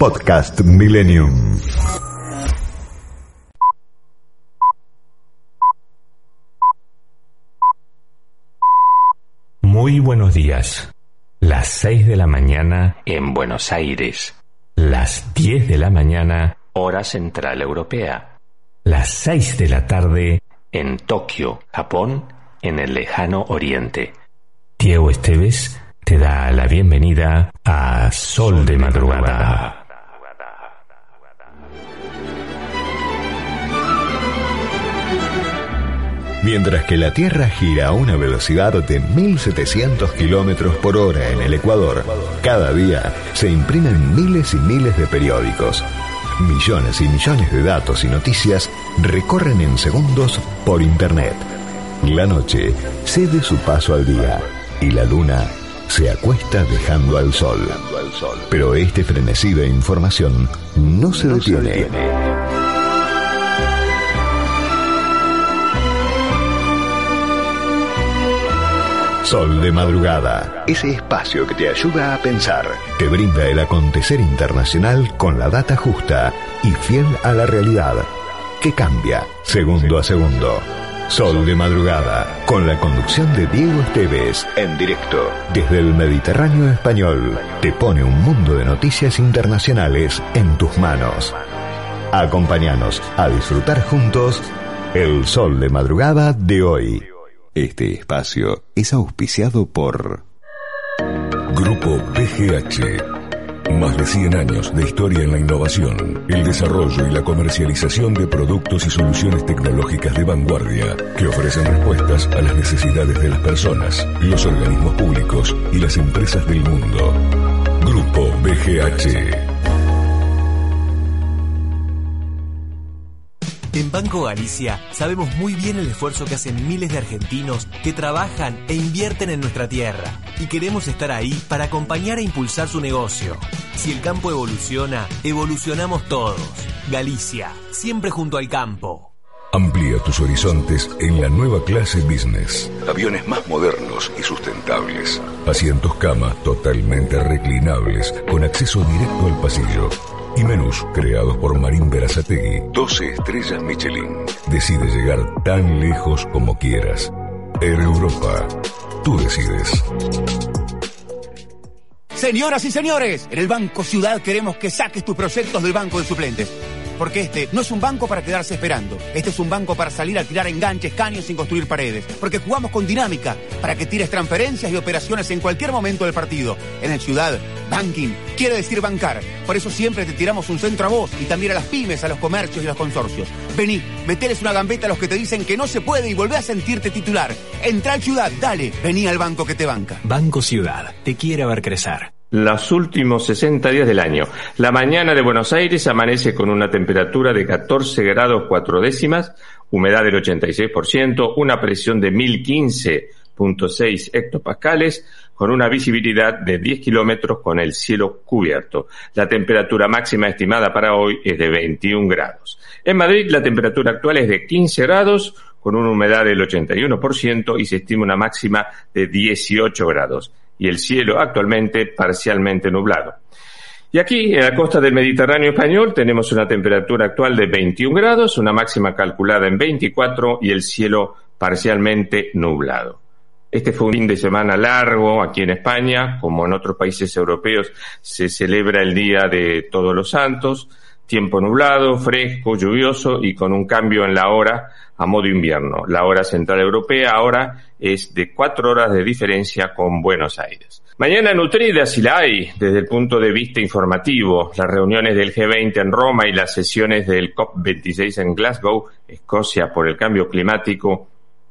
Podcast Millennium. Muy buenos días. Las 6 de la mañana en Buenos Aires. Las 10 de la mañana, hora central europea. Las 6 de la tarde en Tokio, Japón, en el lejano oriente. Diego Esteves te da la bienvenida a Sol de Madrugada. Mientras que la Tierra gira a una velocidad de 1700 kilómetros por hora en el Ecuador, cada día se imprimen miles y miles de periódicos. Millones y millones de datos y noticias recorren en segundos por Internet. La noche cede su paso al día y la luna se acuesta dejando al sol. Pero este frenesí de información no se detiene. Sol de madrugada, ese espacio que te ayuda a pensar, te brinda el acontecer internacional con la data justa y fiel a la realidad, que cambia segundo a segundo. Sol de madrugada, con la conducción de Diego Esteves, en directo desde el Mediterráneo español, te pone un mundo de noticias internacionales en tus manos. Acompáñanos a disfrutar juntos el Sol de madrugada de hoy. Este espacio es auspiciado por Grupo BGH. Más de 100 años de historia en la innovación, el desarrollo y la comercialización de productos y soluciones tecnológicas de vanguardia que ofrecen respuestas a las necesidades de las personas, los organismos públicos y las empresas del mundo. Grupo BGH. En Banco Galicia sabemos muy bien el esfuerzo que hacen miles de argentinos que trabajan e invierten en nuestra tierra y queremos estar ahí para acompañar e impulsar su negocio. Si el campo evoluciona, evolucionamos todos. Galicia, siempre junto al campo. Amplía tus horizontes en la nueva clase business. Aviones más modernos y sustentables. Asientos cama totalmente reclinables con acceso directo al pasillo y menús creados por Marín Berazategui. 12 estrellas Michelin. Decide llegar tan lejos como quieras. Air Europa. Tú decides. Señoras y señores, en el Banco Ciudad queremos que saques tus proyectos del banco de suplentes. Porque este no es un banco para quedarse esperando. Este es un banco para salir a tirar enganches, caños sin construir paredes. Porque jugamos con dinámica para que tires transferencias y operaciones en cualquier momento del partido. En el Ciudad, banking quiere decir bancar. Por eso siempre te tiramos un centro a vos y también a las pymes, a los comercios y a los consorcios. Vení, meteles una gambeta a los que te dicen que no se puede y volvé a sentirte titular. Entra al Ciudad, dale, vení al banco que te banca. Banco Ciudad, te quiere ver crecer. Los últimos 60 días del año. La mañana de Buenos Aires amanece con una temperatura de 14 grados 4 décimas, humedad del 86%, una presión de 1015.6 hectopascales, con una visibilidad de 10 kilómetros con el cielo cubierto. La temperatura máxima estimada para hoy es de 21 grados. En Madrid la temperatura actual es de 15 grados, con una humedad del 81% y se estima una máxima de 18 grados y el cielo actualmente parcialmente nublado. Y aquí, en la costa del Mediterráneo español, tenemos una temperatura actual de 21 grados, una máxima calculada en 24 y el cielo parcialmente nublado. Este fue un fin de semana largo aquí en España, como en otros países europeos se celebra el Día de Todos los Santos, tiempo nublado, fresco, lluvioso y con un cambio en la hora a modo invierno. La hora central europea ahora es de cuatro horas de diferencia con Buenos Aires. Mañana nutrida si la hay desde el punto de vista informativo. Las reuniones del G20 en Roma y las sesiones del COP26 en Glasgow, Escocia, por el cambio climático.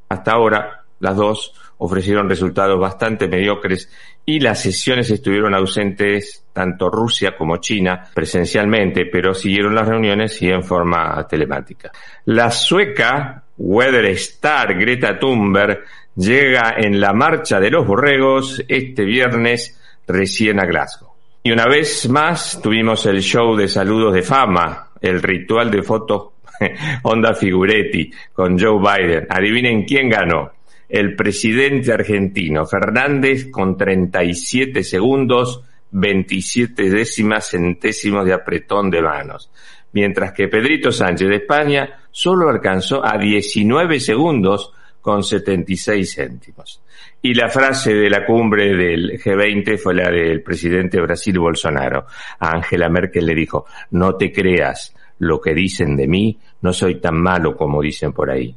Hasta ahora, las dos ofrecieron resultados bastante mediocres y las sesiones estuvieron ausentes tanto Rusia como China presencialmente, pero siguieron las reuniones y en forma telemática. La sueca Weather Star Greta Thunberg llega en la marcha de los borregos este viernes recién a Glasgow. Y una vez más tuvimos el show de saludos de fama, el ritual de fotos Onda Figuretti con Joe Biden. Adivinen quién ganó el presidente argentino Fernández con 37 segundos 27 décimas centésimos de apretón de manos, mientras que Pedrito Sánchez de España solo alcanzó a 19 segundos con 76 céntimos. Y la frase de la cumbre del G20 fue la del presidente de Brasil, Bolsonaro. A Angela Merkel le dijo, no te creas lo que dicen de mí, no soy tan malo como dicen por ahí.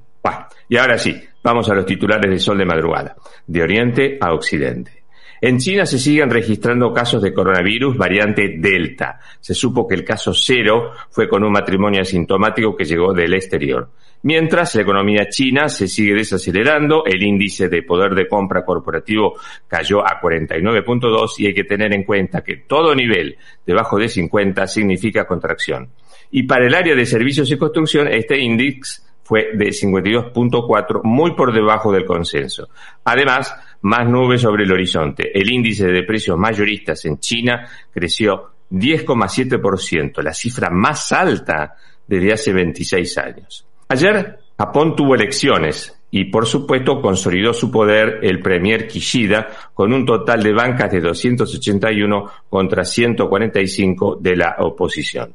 y ahora sí, vamos a los titulares de Sol de Madrugada, de Oriente a Occidente. En China se siguen registrando casos de coronavirus variante Delta. Se supo que el caso cero fue con un matrimonio asintomático que llegó del exterior. Mientras la economía china se sigue desacelerando, el índice de poder de compra corporativo cayó a 49.2 y hay que tener en cuenta que todo nivel debajo de 50 significa contracción. Y para el área de servicios y construcción, este índice fue de 52.4, muy por debajo del consenso. Además, más nubes sobre el horizonte. El índice de precios mayoristas en China creció 10,7%, la cifra más alta desde hace 26 años. Ayer Japón tuvo elecciones y por supuesto consolidó su poder el premier Kishida con un total de bancas de 281 contra 145 de la oposición.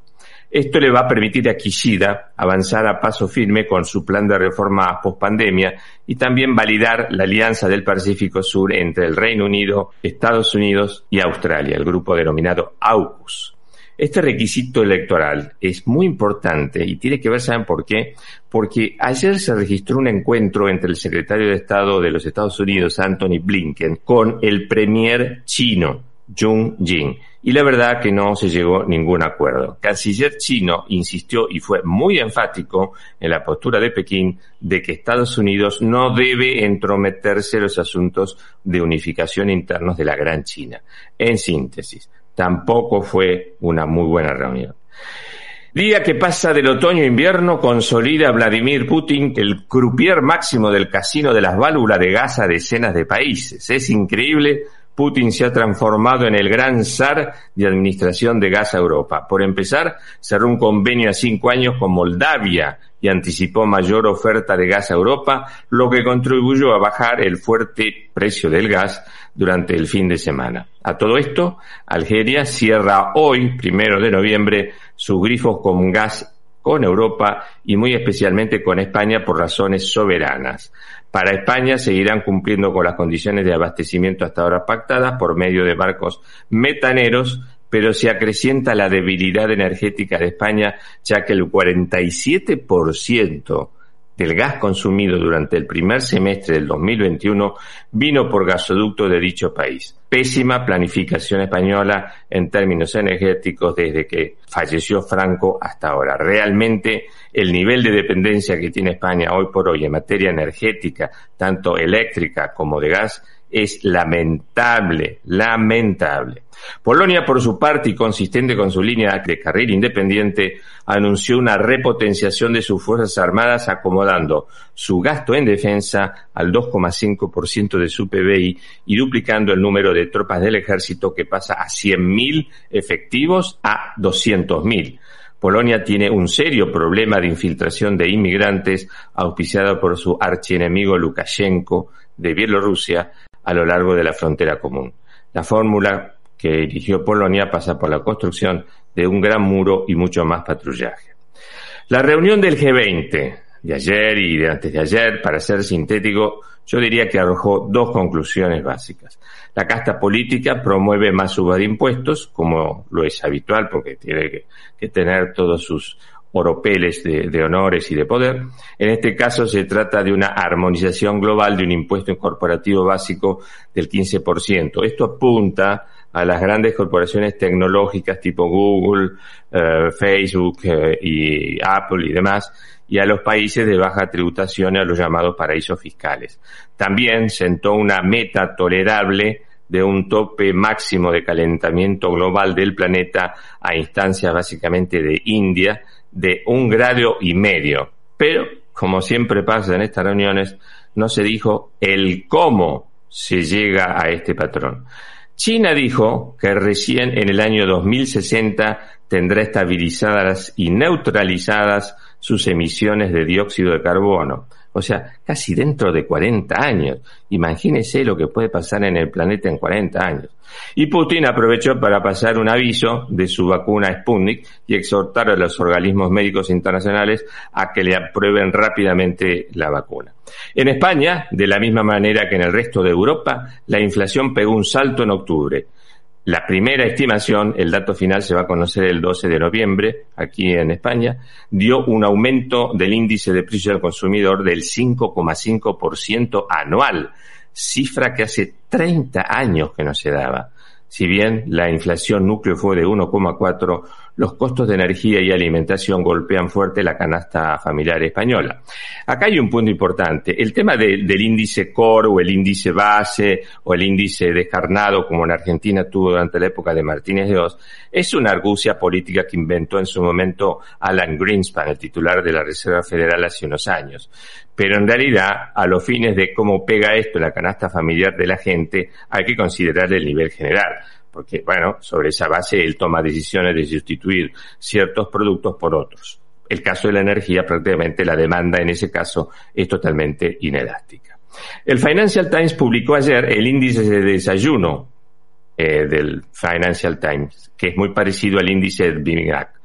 Esto le va a permitir a Kishida avanzar a paso firme con su plan de reforma post-pandemia y también validar la alianza del Pacífico Sur entre el Reino Unido, Estados Unidos y Australia, el grupo denominado AUKUS. Este requisito electoral es muy importante y tiene que ver, ¿saben por qué? Porque ayer se registró un encuentro entre el secretario de Estado de los Estados Unidos, Anthony Blinken, con el premier chino, Jung Jin. Y la verdad que no se llegó a ningún acuerdo. Canciller chino insistió y fue muy enfático en la postura de Pekín de que Estados Unidos no debe entrometerse en los asuntos de unificación internos de la Gran China. En síntesis, tampoco fue una muy buena reunión. Día que pasa del otoño invierno consolida Vladimir Putin el croupier máximo del casino de las válvulas de gas a decenas de países. Es increíble, Putin se ha transformado en el gran zar de administración de gas a Europa. Por empezar, cerró un convenio a cinco años con Moldavia y anticipó mayor oferta de gas a Europa, lo que contribuyó a bajar el fuerte precio del gas durante el fin de semana. A todo esto, Algeria cierra hoy, primero de noviembre, sus grifos con gas con Europa y muy especialmente con España por razones soberanas. Para España seguirán cumpliendo con las condiciones de abastecimiento hasta ahora pactadas por medio de barcos metaneros pero se acrecienta la debilidad energética de España, ya que el 47% del gas consumido durante el primer semestre del 2021 vino por gasoducto de dicho país. Pésima planificación española en términos energéticos desde que falleció Franco hasta ahora. Realmente el nivel de dependencia que tiene España hoy por hoy en materia energética, tanto eléctrica como de gas, es lamentable, lamentable. Polonia, por su parte, y consistente con su línea de carrera independiente, anunció una repotenciación de sus Fuerzas Armadas acomodando su gasto en defensa al 2,5% de su PBI y duplicando el número de tropas del ejército que pasa a 100.000 efectivos a 200.000. Polonia tiene un serio problema de infiltración de inmigrantes auspiciado por su archienemigo Lukashenko de Bielorrusia a lo largo de la frontera común. La fórmula que eligió Polonia pasa por la construcción de un gran muro y mucho más patrullaje. La reunión del G20 de ayer y de antes de ayer, para ser sintético, yo diría que arrojó dos conclusiones básicas. La casta política promueve más suba de impuestos, como lo es habitual, porque tiene que tener todos sus oropeles de, honores y de poder. En este caso se trata de una armonización global de un impuesto corporativo básico del 15%. Esto apunta a las grandes corporaciones tecnológicas tipo Google, eh, Facebook eh, y Apple y demás, y a los países de baja tributación y a los llamados paraísos fiscales. También sentó una meta tolerable de un tope máximo de calentamiento global del planeta a instancias básicamente de India, de un grado y medio. Pero, como siempre pasa en estas reuniones, no se dijo el cómo se llega a este patrón. China dijo que recién en el año 2060 tendrá estabilizadas y neutralizadas sus emisiones de dióxido de carbono. O sea, casi dentro de 40 años. Imagínese lo que puede pasar en el planeta en 40 años. Y Putin aprovechó para pasar un aviso de su vacuna Sputnik y exhortar a los organismos médicos internacionales a que le aprueben rápidamente la vacuna. En España, de la misma manera que en el resto de Europa, la inflación pegó un salto en octubre. La primera estimación, el dato final se va a conocer el 12 de noviembre, aquí en España, dio un aumento del índice de precio del consumidor del 5,5% anual, cifra que hace 30 años que no se daba. Si bien la inflación núcleo fue de 1,4, los costos de energía y alimentación golpean fuerte la canasta familiar española. Acá hay un punto importante. El tema del índice core o el índice base o el índice descarnado como en Argentina tuvo durante la época de Martínez de Oz es una argucia política que inventó en su momento Alan Greenspan, el titular de la Reserva Federal hace unos años. Pero en realidad, a los fines de cómo pega esto en la canasta familiar de la gente, hay que considerar el nivel general porque, bueno, sobre esa base él toma decisiones de sustituir ciertos productos por otros. El caso de la energía, prácticamente la demanda en ese caso es totalmente inelástica. El Financial Times publicó ayer el índice de desayuno eh, del Financial Times, que es muy parecido al índice del BIMIGAC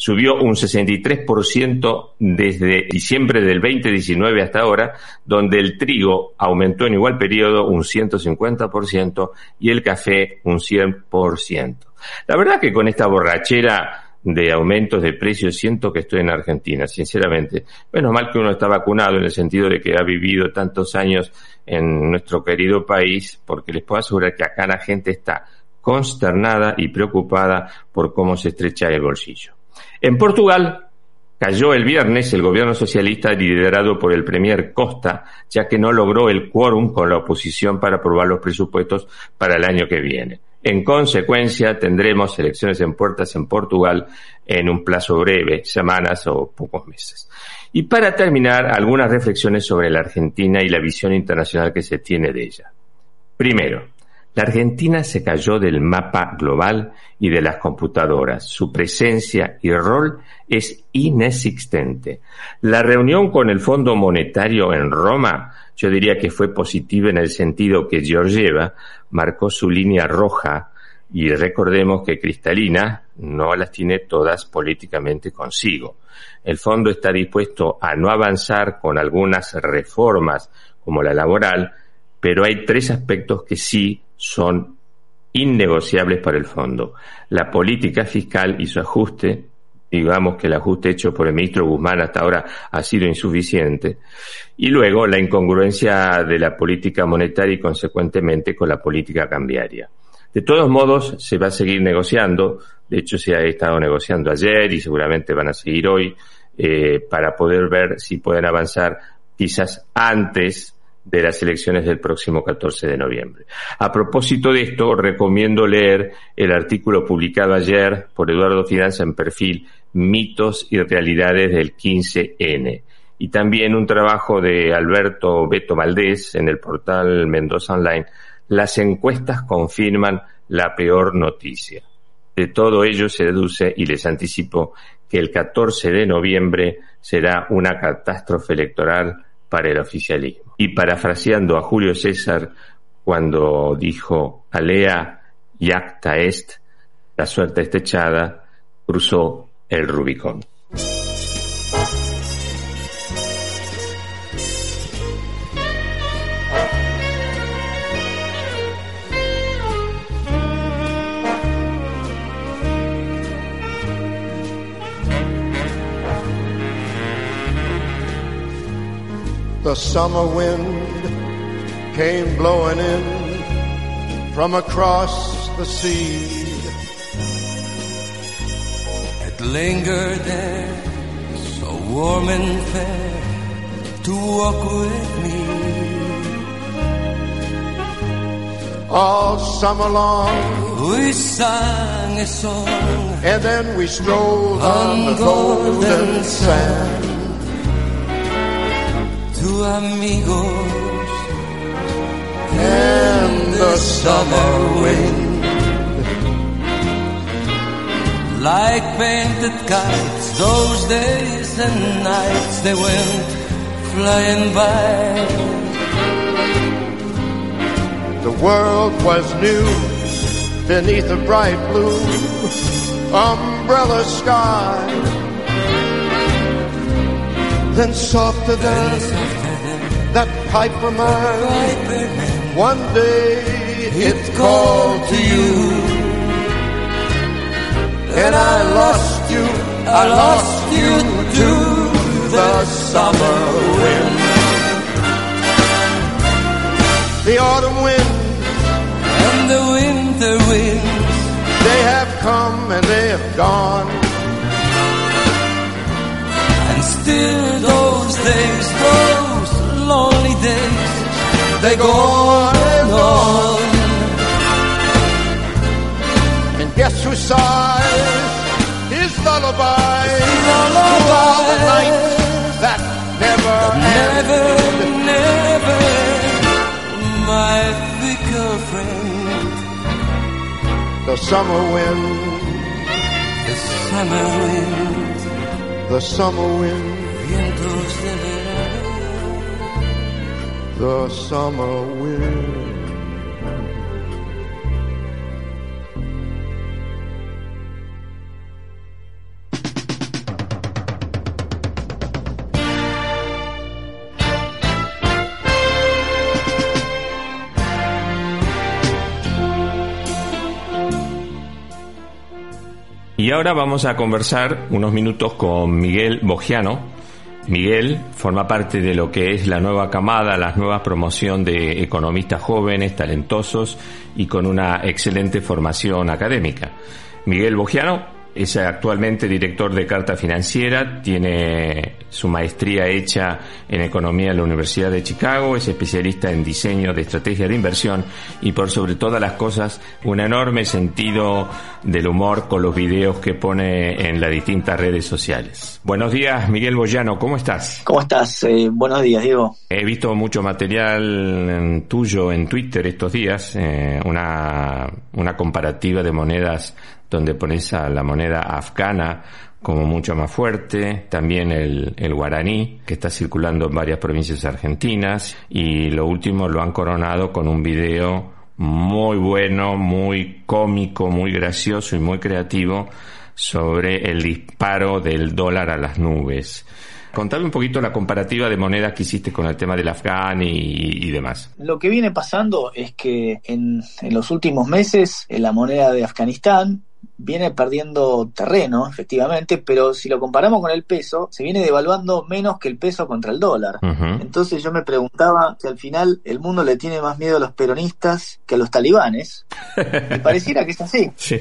subió un 63% desde diciembre del 2019 hasta ahora, donde el trigo aumentó en igual periodo un 150% y el café un 100%. La verdad que con esta borrachera de aumentos de precios siento que estoy en Argentina, sinceramente. Menos mal que uno está vacunado en el sentido de que ha vivido tantos años en nuestro querido país, porque les puedo asegurar que acá la gente está consternada y preocupada por cómo se estrecha el bolsillo. En Portugal cayó el viernes el gobierno socialista liderado por el premier Costa, ya que no logró el quórum con la oposición para aprobar los presupuestos para el año que viene. En consecuencia, tendremos elecciones en puertas en Portugal en un plazo breve, semanas o pocos meses. Y para terminar, algunas reflexiones sobre la Argentina y la visión internacional que se tiene de ella. Primero, la Argentina se cayó del mapa global y de las computadoras. Su presencia y rol es inexistente. La reunión con el Fondo Monetario en Roma, yo diría que fue positiva en el sentido que Georgieva marcó su línea roja y recordemos que Cristalina no las tiene todas políticamente consigo. El fondo está dispuesto a no avanzar con algunas reformas como la laboral, pero hay tres aspectos que sí son innegociables para el fondo. La política fiscal y su ajuste, digamos que el ajuste hecho por el ministro Guzmán hasta ahora ha sido insuficiente, y luego la incongruencia de la política monetaria y consecuentemente con la política cambiaria. De todos modos, se va a seguir negociando, de hecho se ha estado negociando ayer y seguramente van a seguir hoy, eh, para poder ver si pueden avanzar quizás antes de las elecciones del próximo 14 de noviembre. A propósito de esto, recomiendo leer el artículo publicado ayer por Eduardo Fidanza en perfil Mitos y Realidades del 15N y también un trabajo de Alberto Beto Valdés en el portal Mendoza Online. Las encuestas confirman la peor noticia. De todo ello se deduce y les anticipo que el 14 de noviembre será una catástrofe electoral para el oficialismo. Y parafraseando a Julio César cuando dijo alea acta est, la suerte está echada, cruzó el Rubicón. The summer wind came blowing in from across the sea. It lingered there, so warm and fair, to walk with me. All summer long, we sang a song, and then we strolled on, on the golden, golden sand amigos and the summer wind. Like painted kites, those days and nights they went flying by. The world was new beneath a bright blue umbrella sky. Then softer than that piper man, one day it called to you. And I lost you, I lost you to the summer wind. The autumn wind and the winter winds. They have come and they have gone. And still those days, those lonely days, they go on and on. And guess who sighs his lullaby? Lullaby. All the nights that never Never, end. never, my fickle friend. The summer wind, The summer wind, the summer wind, vientos de verano. The summer wind. Y ahora vamos a conversar unos minutos con Miguel Bogiano. Miguel forma parte de lo que es la nueva camada, la nueva promoción de economistas jóvenes, talentosos y con una excelente formación académica. Miguel Bogiano es actualmente director de Carta Financiera, tiene su maestría hecha en Economía en la Universidad de Chicago, es especialista en diseño de estrategia de inversión y por sobre todas las cosas un enorme sentido del humor con los videos que pone en las distintas redes sociales. Buenos días, Miguel Boyano, ¿cómo estás? ¿Cómo estás? Eh, buenos días, Diego. He visto mucho material tuyo en Twitter estos días, eh, una, una comparativa de monedas donde pones a la moneda afgana como mucho más fuerte, también el, el guaraní, que está circulando en varias provincias argentinas, y lo último lo han coronado con un video muy bueno, muy cómico, muy gracioso y muy creativo sobre el disparo del dólar a las nubes. Contame un poquito la comparativa de monedas que hiciste con el tema del afgán y, y demás. Lo que viene pasando es que en, en los últimos meses eh, la moneda de Afganistán viene perdiendo terreno, efectivamente, pero si lo comparamos con el peso, se viene devaluando menos que el peso contra el dólar. Entonces yo me preguntaba si al final el mundo le tiene más miedo a los peronistas que a los talibanes. Y pareciera que es así. Sí.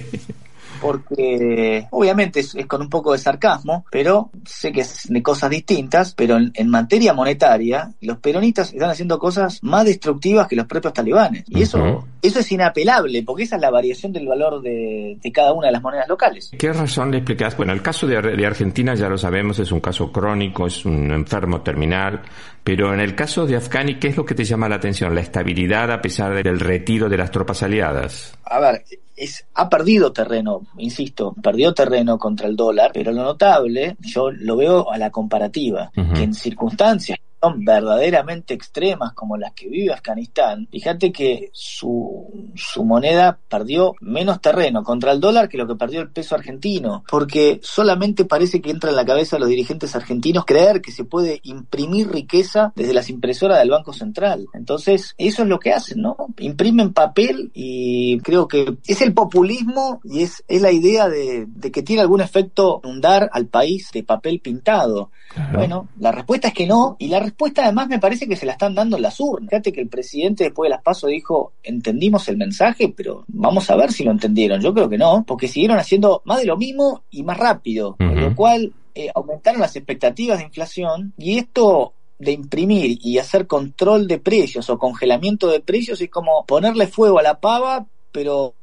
Porque obviamente es, es con un poco de sarcasmo, pero sé que es de cosas distintas, pero en, en materia monetaria los peronistas están haciendo cosas más destructivas que los propios talibanes. Y eso, eso es inapelable, porque esa es la variación del valor de, de cada una de las monedas locales. ¿Qué razón le explicas? Bueno, el caso de, de Argentina ya lo sabemos, es un caso crónico, es un enfermo terminal, pero en el caso de Afghani, ¿qué es lo que te llama la atención? La estabilidad a pesar del retiro de las tropas aliadas. A ver, es, ha perdido terreno, insisto, perdió terreno contra el dólar, pero lo notable, yo lo veo a la comparativa, que en circunstancias verdaderamente extremas como las que vive Afganistán, fíjate que su, su moneda perdió menos terreno contra el dólar que lo que perdió el peso argentino, porque solamente parece que entra en la cabeza de los dirigentes argentinos creer que se puede imprimir riqueza desde las impresoras del Banco Central. Entonces, eso es lo que hacen, ¿no? Imprimen papel y creo que es el populismo y es, es la idea de, de que tiene algún efecto inundar al país de papel pintado. Bueno, la respuesta es que no, y la respuesta además me parece que se la están dando en las urnas. Fíjate que el presidente después de las pasos dijo, entendimos el mensaje, pero vamos a ver si lo entendieron. Yo creo que no, porque siguieron haciendo más de lo mismo y más rápido, con lo cual eh, aumentaron las expectativas de inflación y esto de imprimir y hacer control de precios o congelamiento de precios es como ponerle fuego a la pava pero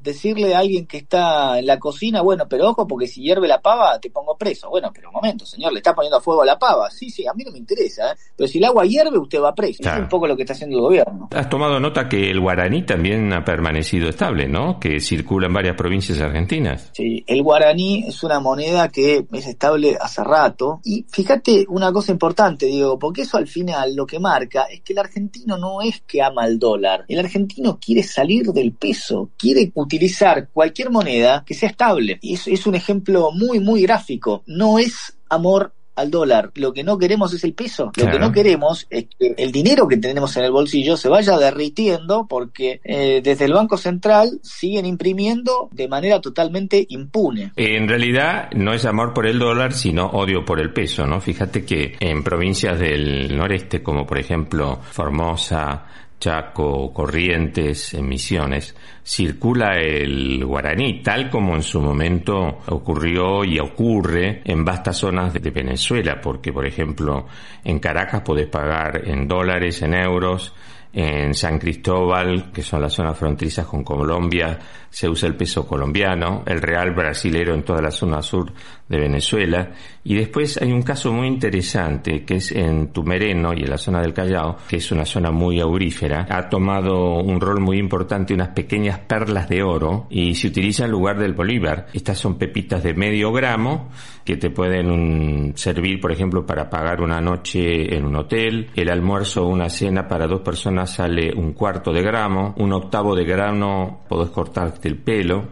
decirle a alguien que está en la cocina, bueno, pero ojo, porque si hierve la pava, te pongo preso. Bueno, pero un momento, señor, le está poniendo a fuego a la pava. Sí, sí, a mí no me interesa, ¿eh? pero si el agua hierve, usted va preso. Es un poco lo que está haciendo el gobierno. Has tomado nota que el guaraní también ha permanecido estable, ¿no? Que circula en varias provincias argentinas. Sí, el guaraní es una moneda que es estable hace rato. Y fíjate una cosa importante, digo, porque eso al final lo que marca es que el argentino no es que ama el dólar. El argentino quiere salir del peso, quiere utilizar cualquier moneda que sea estable. Y es, es un ejemplo muy, muy gráfico. No es amor al dólar. Lo que no queremos es el peso. Lo que no queremos es que el dinero que tenemos en el bolsillo se vaya derritiendo porque eh, desde el Banco Central siguen imprimiendo de manera totalmente impune. En realidad no es amor por el dólar, sino odio por el peso, ¿no? Fíjate que en provincias del noreste, como por ejemplo Formosa, Chaco, Corrientes, en Misiones, circula el guaraní, tal como en su momento ocurrió y ocurre en vastas zonas de Venezuela, porque por ejemplo en Caracas podés pagar en dólares, en euros, en San Cristóbal, que son las zonas fronterizas con Colombia, se usa el peso colombiano, el real brasilero en toda la zona sur de Venezuela. Y después hay un caso muy interesante que es en Tumereno y en la zona del Callao, que es una zona muy aurífera. Ha tomado un rol muy importante unas pequeñas perlas de oro y se utiliza en lugar del bolívar. Estas son pepitas de medio gramo que te pueden servir, por ejemplo, para pagar una noche en un hotel. El almuerzo o una cena para dos personas sale un cuarto de gramo, un octavo de grano podés cortarte el pelo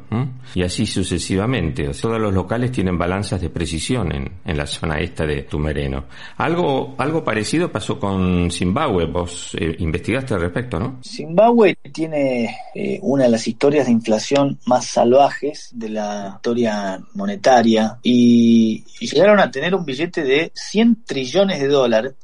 y así sucesivamente. todos los locales tienen balanzas de precisión en, en la zona esta de Tumereno. Algo, algo parecido pasó con Zimbabue. Vos eh, investigaste al respecto, ¿no? Zimbabue tiene eh, una de las historias de inflación más salvajes de la historia monetaria y, llegaron a tener un billete de 100 trillones de dólares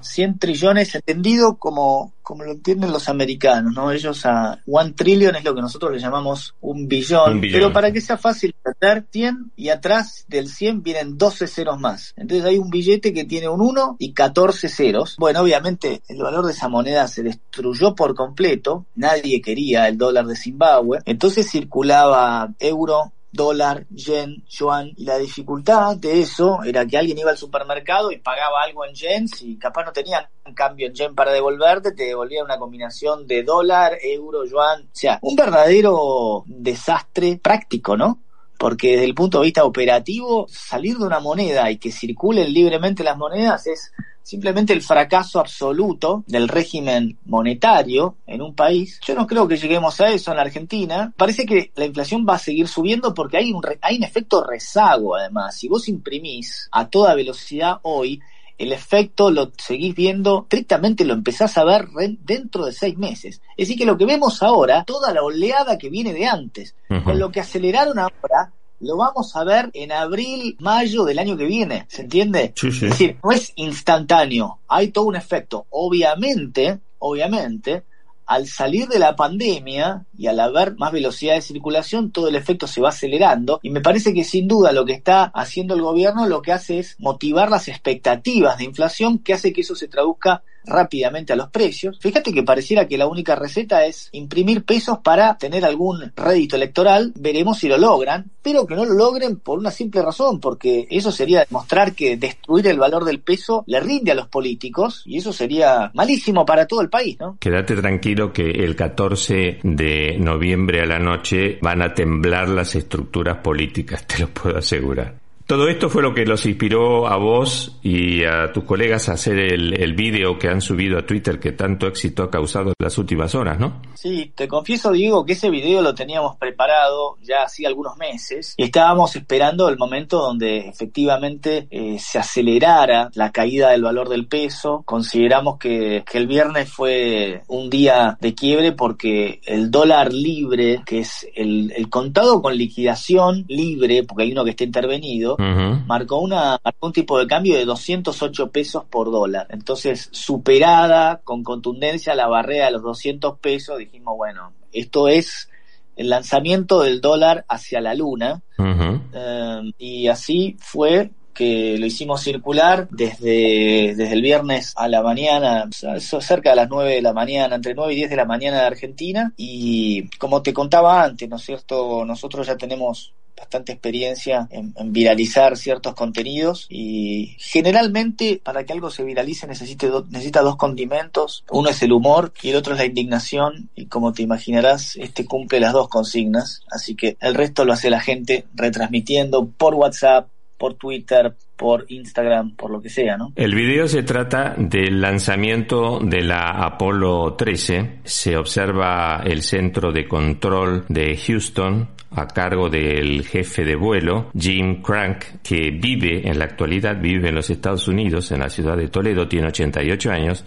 100 trillones entendido como, como lo entienden los americanos, ¿no? Ellos a one trillion es lo que nosotros le llamamos un billón, pero para que sea fácil entender, 100 y atrás del 100 vienen 12 ceros más. Entonces hay un billete que tiene un 1 y 14 ceros. Bueno, obviamente el valor de esa moneda se destruyó por completo, nadie quería el dólar de Zimbabue, entonces circulaba euro, dólar, yen, yuan, y la dificultad de eso era que alguien iba al supermercado y pagaba algo en yens y capaz no tenían cambio en yen para devolverte, te devolvía una combinación de dólar, euro, yuan, o sea, un verdadero desastre práctico, ¿no? Porque desde el punto de vista operativo, salir de una moneda y que circulen libremente las monedas es simplemente el fracaso absoluto del régimen monetario en un país. Yo no creo que lleguemos a eso en la Argentina. Parece que la inflación va a seguir subiendo porque hay un, hay un efecto rezago además. Si vos imprimís a toda velocidad hoy, el efecto lo seguís viendo, estrictamente lo empezás a ver dentro de seis meses. Es decir, que lo que vemos ahora, toda la oleada que viene de antes, con lo que aceleraron ahora, lo vamos a ver en abril, mayo del año que viene, ¿se entiende? Es decir, no es instantáneo, hay todo un efecto. Obviamente, obviamente, al salir de la pandemia y al haber más velocidad de circulación, todo el efecto se va acelerando y me parece que sin duda lo que está haciendo el gobierno lo que hace es motivar las expectativas de inflación que hace que eso se traduzca rápidamente a los precios. Fíjate que pareciera que la única receta es imprimir pesos para tener algún rédito electoral. Veremos si lo logran, pero que no lo logren por una simple razón, porque eso sería demostrar que destruir el valor del peso le rinde a los políticos y eso sería malísimo para todo el país, ¿no? Quédate tranquilo que el 14 de noviembre a la noche van a temblar las estructuras políticas, te lo puedo asegurar. Todo esto fue lo que los inspiró a vos y a tus colegas a hacer el, el vídeo que han subido a Twitter que tanto éxito ha causado en las últimas horas, ¿no? Sí, te confieso, Diego, que ese video lo teníamos preparado ya hacía algunos meses y estábamos esperando el momento donde efectivamente eh, se acelerara la caída del valor del peso. Consideramos que, que el viernes fue un día de quiebre porque el dólar libre, que es el, el contado con liquidación libre, porque hay uno que está intervenido, marcó, una, un tipo de cambio de 208 pesos por dólar. Entonces, superada con contundencia la barrera de los 200 pesos, dijimos, bueno, esto es el lanzamiento del dólar hacia la luna. Eh, y así fue que lo hicimos circular desde, desde el viernes a la mañana, cerca de las 9 de la mañana, entre 9 y 10 de la mañana de Argentina. Y como te contaba antes, ¿no es cierto? Nosotros ya tenemos bastante experiencia en, viralizar ciertos contenidos y generalmente para que algo se viralice necesite necesita dos condimentos. Uno es el humor y el otro es la indignación y como te imaginarás, este cumple las dos consignas. Así que el resto lo hace la gente retransmitiendo por WhatsApp, por Twitter, por Instagram, por lo que sea, ¿no? El video se trata del lanzamiento de la Apolo 13. Se observa el centro de control de Houston a cargo del jefe de vuelo, Jim Crank, que vive en la actualidad, vive en los Estados Unidos, en la ciudad de Toledo, tiene 88 años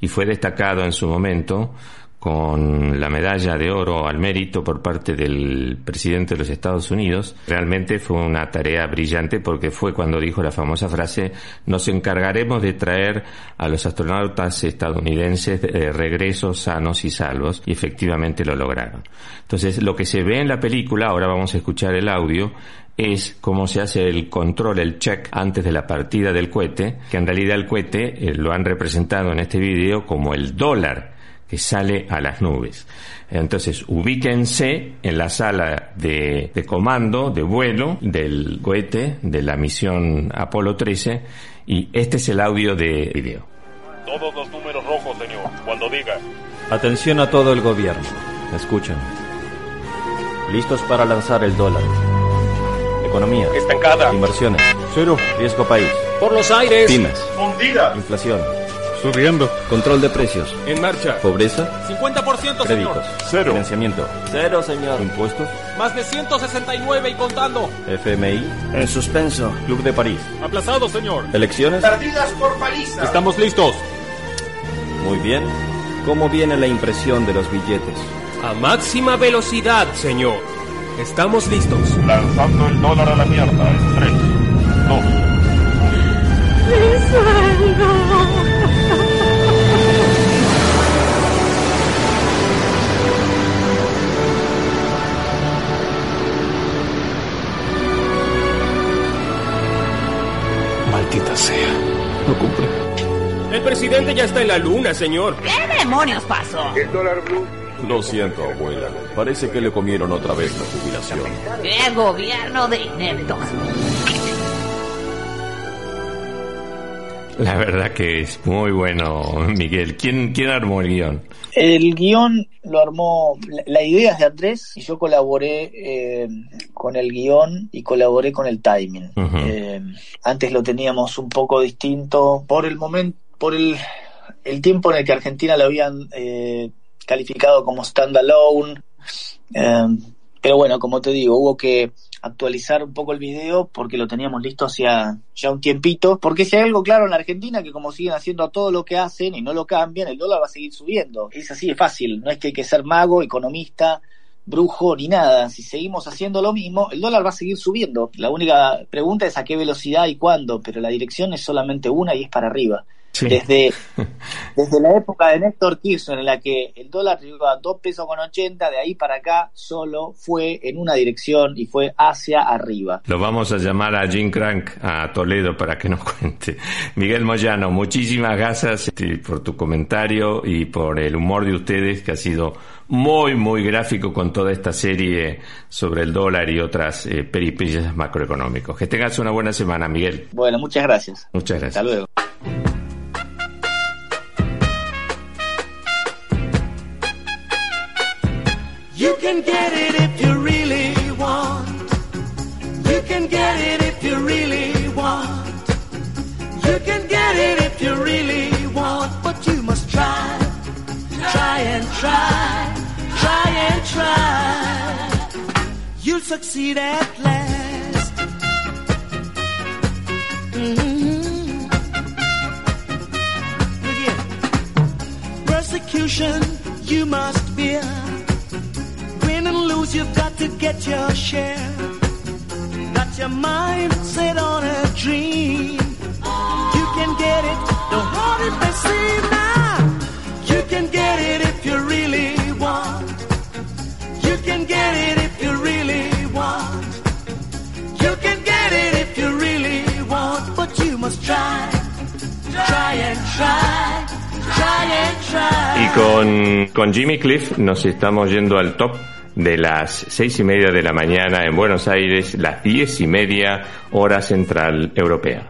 y fue destacado en su momento con la medalla de oro al mérito por parte del presidente de los Estados Unidos. Realmente fue una tarea brillante porque fue cuando dijo la famosa frase nos encargaremos de traer a los astronautas estadounidenses de regreso sanos y salvos y efectivamente lo lograron. Entonces lo que se ve en la película, ahora vamos a escuchar el audio, es cómo se hace el control, el check antes de la partida del cohete, que en realidad el cohete eh, lo han representado en este video como el dólar que sale a las nubes. Entonces, ubíquense en la sala de, comando, de vuelo del cohete de la misión Apolo 13 y este es el audio de video. Todos los números rojos, señor, cuando diga. Atención a todo el gobierno. Escuchen. Listos para lanzar el dólar. Economía. Estancada. Inversiones. Cero. Riesgo país. Por los aires. Pymes. Fundida. Inflación. Subiendo. Control de precios. En marcha. Pobreza. 50%, Créditos. señor. Cero. Financiamiento. Cero, señor. Impuestos. Más de 169 y contando. FMI. En suspenso. Club de París. Aplazado, señor. Elecciones. Perdidas por paliza. Estamos listos. Muy bien. ¿Cómo viene la impresión de los billetes? A máxima velocidad, señor. Estamos listos. Lanzando el dólar a la mierda. La luna, señor. ¿Qué demonios pasó? El dólar blue. Lo siento, abuela. Parece que le comieron otra vez la jubilación. ¡Qué gobierno de ineptos! La verdad que es muy bueno, Miguel. ¿Quién, quién armó el guion? El guion lo armó, la, idea es de Andrés y yo colaboré eh, con el guion y colaboré con el timing. Eh, antes lo teníamos un poco distinto por el momento, por el, el tiempo en el que Argentina lo habían eh, calificado como standalone. pero bueno, como te digo, hubo que actualizar un poco el video porque lo teníamos listo hacía ya un tiempito. Porque si hay algo claro en la Argentina, que como siguen haciendo todo lo que hacen y no lo cambian, el dólar va a seguir subiendo. Es así de fácil, no es que hay que ser mago, economista, brujo ni nada. Si seguimos haciendo lo mismo, el dólar va a seguir subiendo. La única pregunta es a qué velocidad y cuándo, pero la dirección es solamente una y es para arriba. Desde, desde la época de Néstor Kirchner, en la que el dólar llegó a 2 pesos con 80, de ahí para acá solo fue en una dirección y fue hacia arriba. Lo vamos a llamar a Jim Crank a Toledo para que nos cuente. Miguel Moyano, muchísimas gracias este, por tu comentario y por el humor de ustedes que ha sido muy, muy gráfico con toda esta serie sobre el dólar y otras eh, peripecias macroeconómicos. Que tengas una buena semana, Miguel. Bueno, muchas gracias. Muchas gracias. Hasta luego. Succeed at last. Mm-hmm. Again, persecution you must bear Win and lose, you've got to get your share. Got your mind set on a dream. You can get it, the hard it may seem now. You can get it if you really want. You can get it if you really want. You can get it if you really want. must try, try and try, try and try. Y con, con Jimmy Cliff nos estamos yendo al top de las seis y media de la mañana en Buenos Aires, las diez y media hora central europea.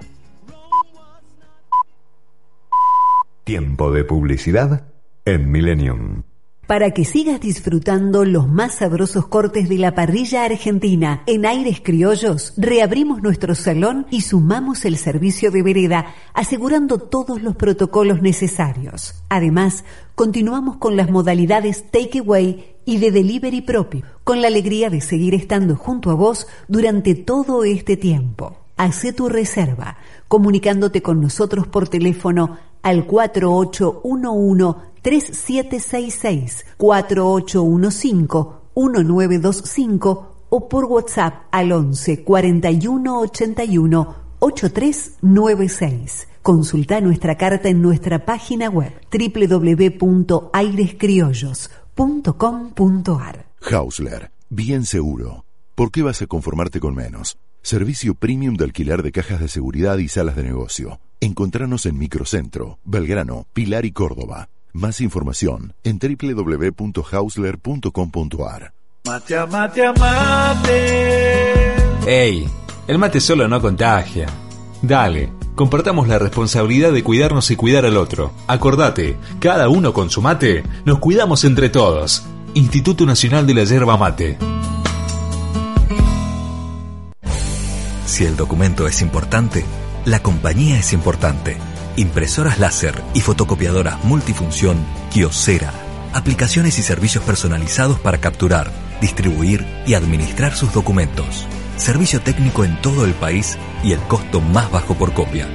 Tiempo de publicidad en Millennium. Para que sigas disfrutando los más sabrosos cortes de la parrilla argentina en aires criollos, reabrimos nuestro salón y sumamos el servicio de vereda, asegurando todos los protocolos necesarios. Además, continuamos con las modalidades takeaway y de delivery propio, con la alegría de seguir estando junto a vos durante todo este tiempo. Hacé tu reserva comunicándote con nosotros por teléfono al 4811-3766, 4815-1925 o por WhatsApp al 11 41 81 8396. Consulta nuestra carta en nuestra página web www.airescriollos.com.ar. Hausler, bien seguro. ¿Por qué vas a conformarte con menos? Servicio premium de alquiler de cajas de seguridad y salas de negocio. Encontranos en Microcentro, Belgrano, Pilar y Córdoba. Más información en www.hausler.com.ar. Mate, mate, mate. ¡Ey! El mate solo no contagia. Dale, compartamos la responsabilidad de cuidarnos y cuidar al otro. Acordate, cada uno con su mate, nos cuidamos entre todos. Instituto Nacional de la Yerba Mate. Si el documento es importante, la compañía es importante. Impresoras láser y fotocopiadoras multifunción Kiosera. Aplicaciones y servicios personalizados para capturar, distribuir y administrar sus documentos. Servicio técnico en todo el país y el costo más bajo por copia.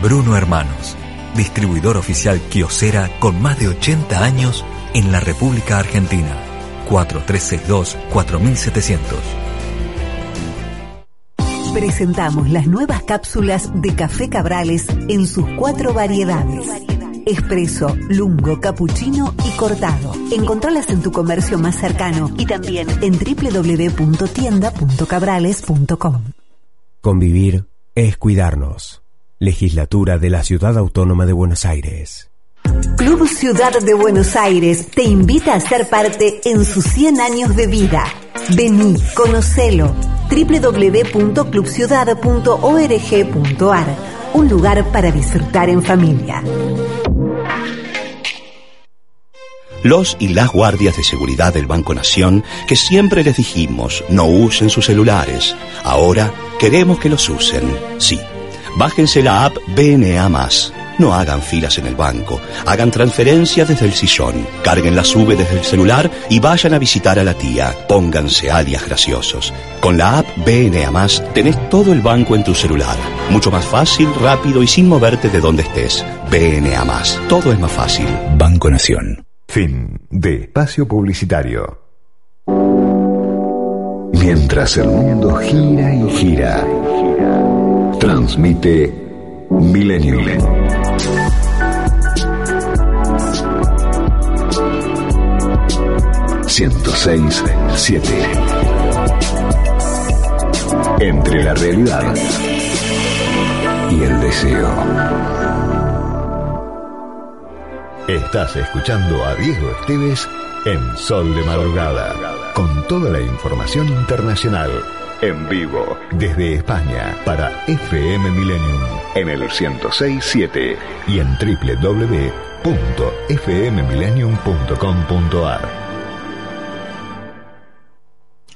Bruno Hermanos, distribuidor oficial Kiosera con más de 80 años en la República Argentina. 4362 4700. Presentamos las nuevas cápsulas de Café Cabrales en sus cuatro variedades. Espresso, lungo, cappuccino y cortado. Encontralas en tu comercio más cercano y también en www.tienda.cabrales.com. Convivir es cuidarnos. Legislatura de la Ciudad Autónoma de Buenos Aires. Club Ciudad de Buenos Aires te invita a ser parte en sus 100 años de vida. Vení, conocelo. www.clubciudad.org.ar Un lugar para disfrutar en familia. Los y las guardias de seguridad del Banco Nación, que siempre les dijimos no usen sus celulares, ahora queremos que los usen. Sí, bájense la app BNA no hagan filas en el banco, hagan transferencias desde el sillón, carguen la sube desde el celular y vayan a visitar a la tía. Pónganse alias graciosos. Con la app BNA tenés todo el banco en tu celular. Mucho más fácil, rápido y sin moverte de donde estés. BNA. Todo es más fácil. Banco Nación. Fin de espacio publicitario. Mientras el mundo gira y gira, transmite Milenio. 106 7. Entre la realidad y el deseo. Estás escuchando a Diego Esteves en Sol de Madrugada, con toda la información internacional, en vivo, desde España, para FM Millennium, en el 106.7 y en www.fmmillennium.com.ar.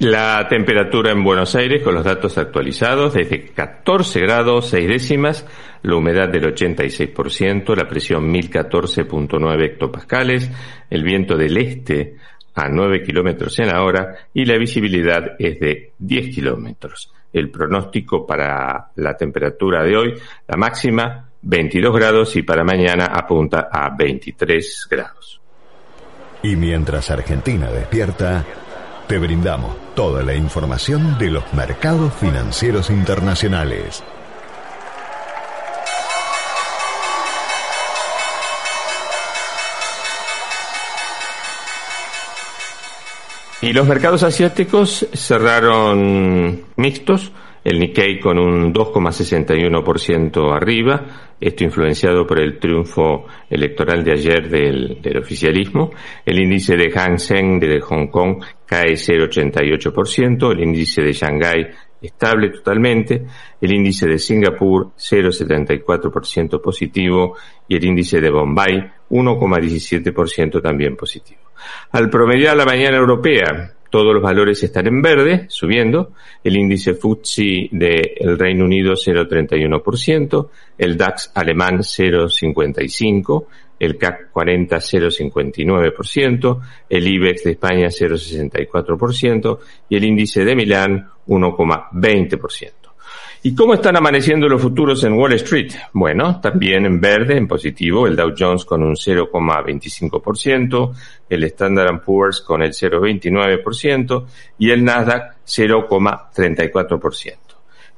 La temperatura en Buenos Aires, con los datos actualizados, desde 14 grados 6 décimas, la humedad del 86%, la presión 1014.9 hectopascales, el viento del este a 9 kilómetros en la hora y la visibilidad es de 10 kilómetros. El pronóstico para la temperatura de hoy, la máxima 22 grados y para mañana apunta a 23 grados. Y mientras Argentina despierta, te brindamos toda la información de los mercados financieros internacionales. Y los mercados asiáticos cerraron mixtos el Nikkei con un 2,61% arriba, esto influenciado por el triunfo electoral de ayer del, oficialismo. El índice de Hang Seng de Hong Kong cae 0,88%, el índice de Shanghái estable totalmente, el índice de Singapur 0,74% positivo y el índice de Bombay 1,17% también positivo. Al promediar la mañana europea, todos los valores están en verde, subiendo. El índice FTSE del Reino Unido 0,31%, el DAX alemán 0,55%, el CAC 40 0,59%, el IBEX de España 0,64% y el índice de Milán 1,20%. ¿Y cómo están amaneciendo los futuros en Wall Street? Bueno, también en verde, en positivo, el Dow Jones con un 0,25%, el Standard Poor's con el 0,29% y el Nasdaq 0,34%.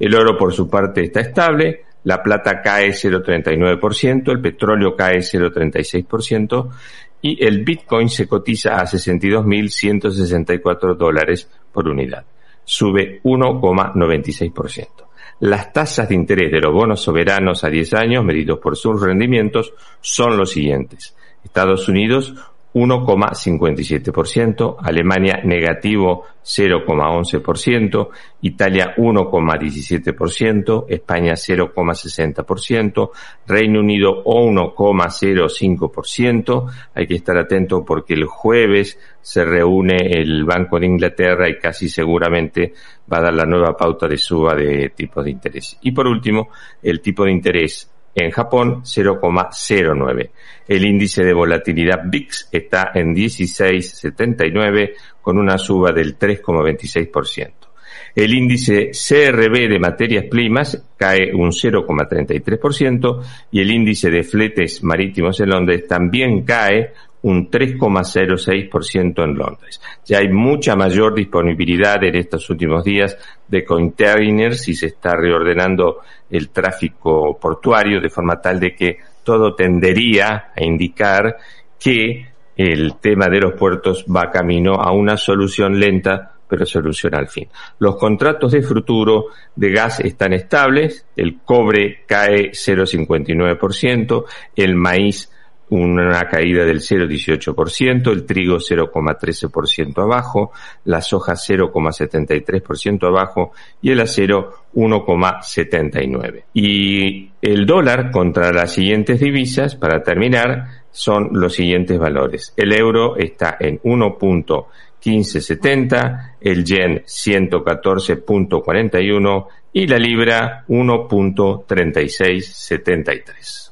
El oro por su parte está estable, la plata cae 0,39%, el petróleo cae 0,36% y el Bitcoin se cotiza a 62.164 dólares por unidad. Sube 1,96%. Las tasas de interés de los bonos soberanos a 10 años medidos por sus rendimientos son los siguientes. Estados Unidos 1,57%, Alemania negativo 0,11%, Italia 1,17%, España 0,60%, Reino Unido 1,05%. Hay que estar atento porque el jueves se reúne el Banco de Inglaterra y casi seguramente va a dar la nueva pauta de suba de tipos de interés. Y por último, el tipo de interés en Japón 0,09. El índice de volatilidad VIX está en 16,79 con una suba del 3,26%. El índice CRB de materias primas cae un 0,33% y el índice de fletes marítimos en Londres también cae un 3,06% en Londres. Ya hay mucha mayor disponibilidad en estos últimos días de containers y se está reordenando el tráfico portuario de forma tal de que todo tendería a indicar que el tema de los puertos va camino a una solución lenta pero solución al fin. Los contratos de futuro de gas están estables, el cobre cae 0,59%, el maíz una caída del 0,18%, el trigo 0,13% abajo, la soja 0,73% abajo y el acero 1,79%. Y el dólar contra las siguientes divisas, para terminar, son los siguientes valores. El euro está en 1.1570, el yen 114.41 y la libra 1.3673.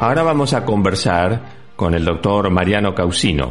Ahora vamos a conversar con el doctor Mariano Causino.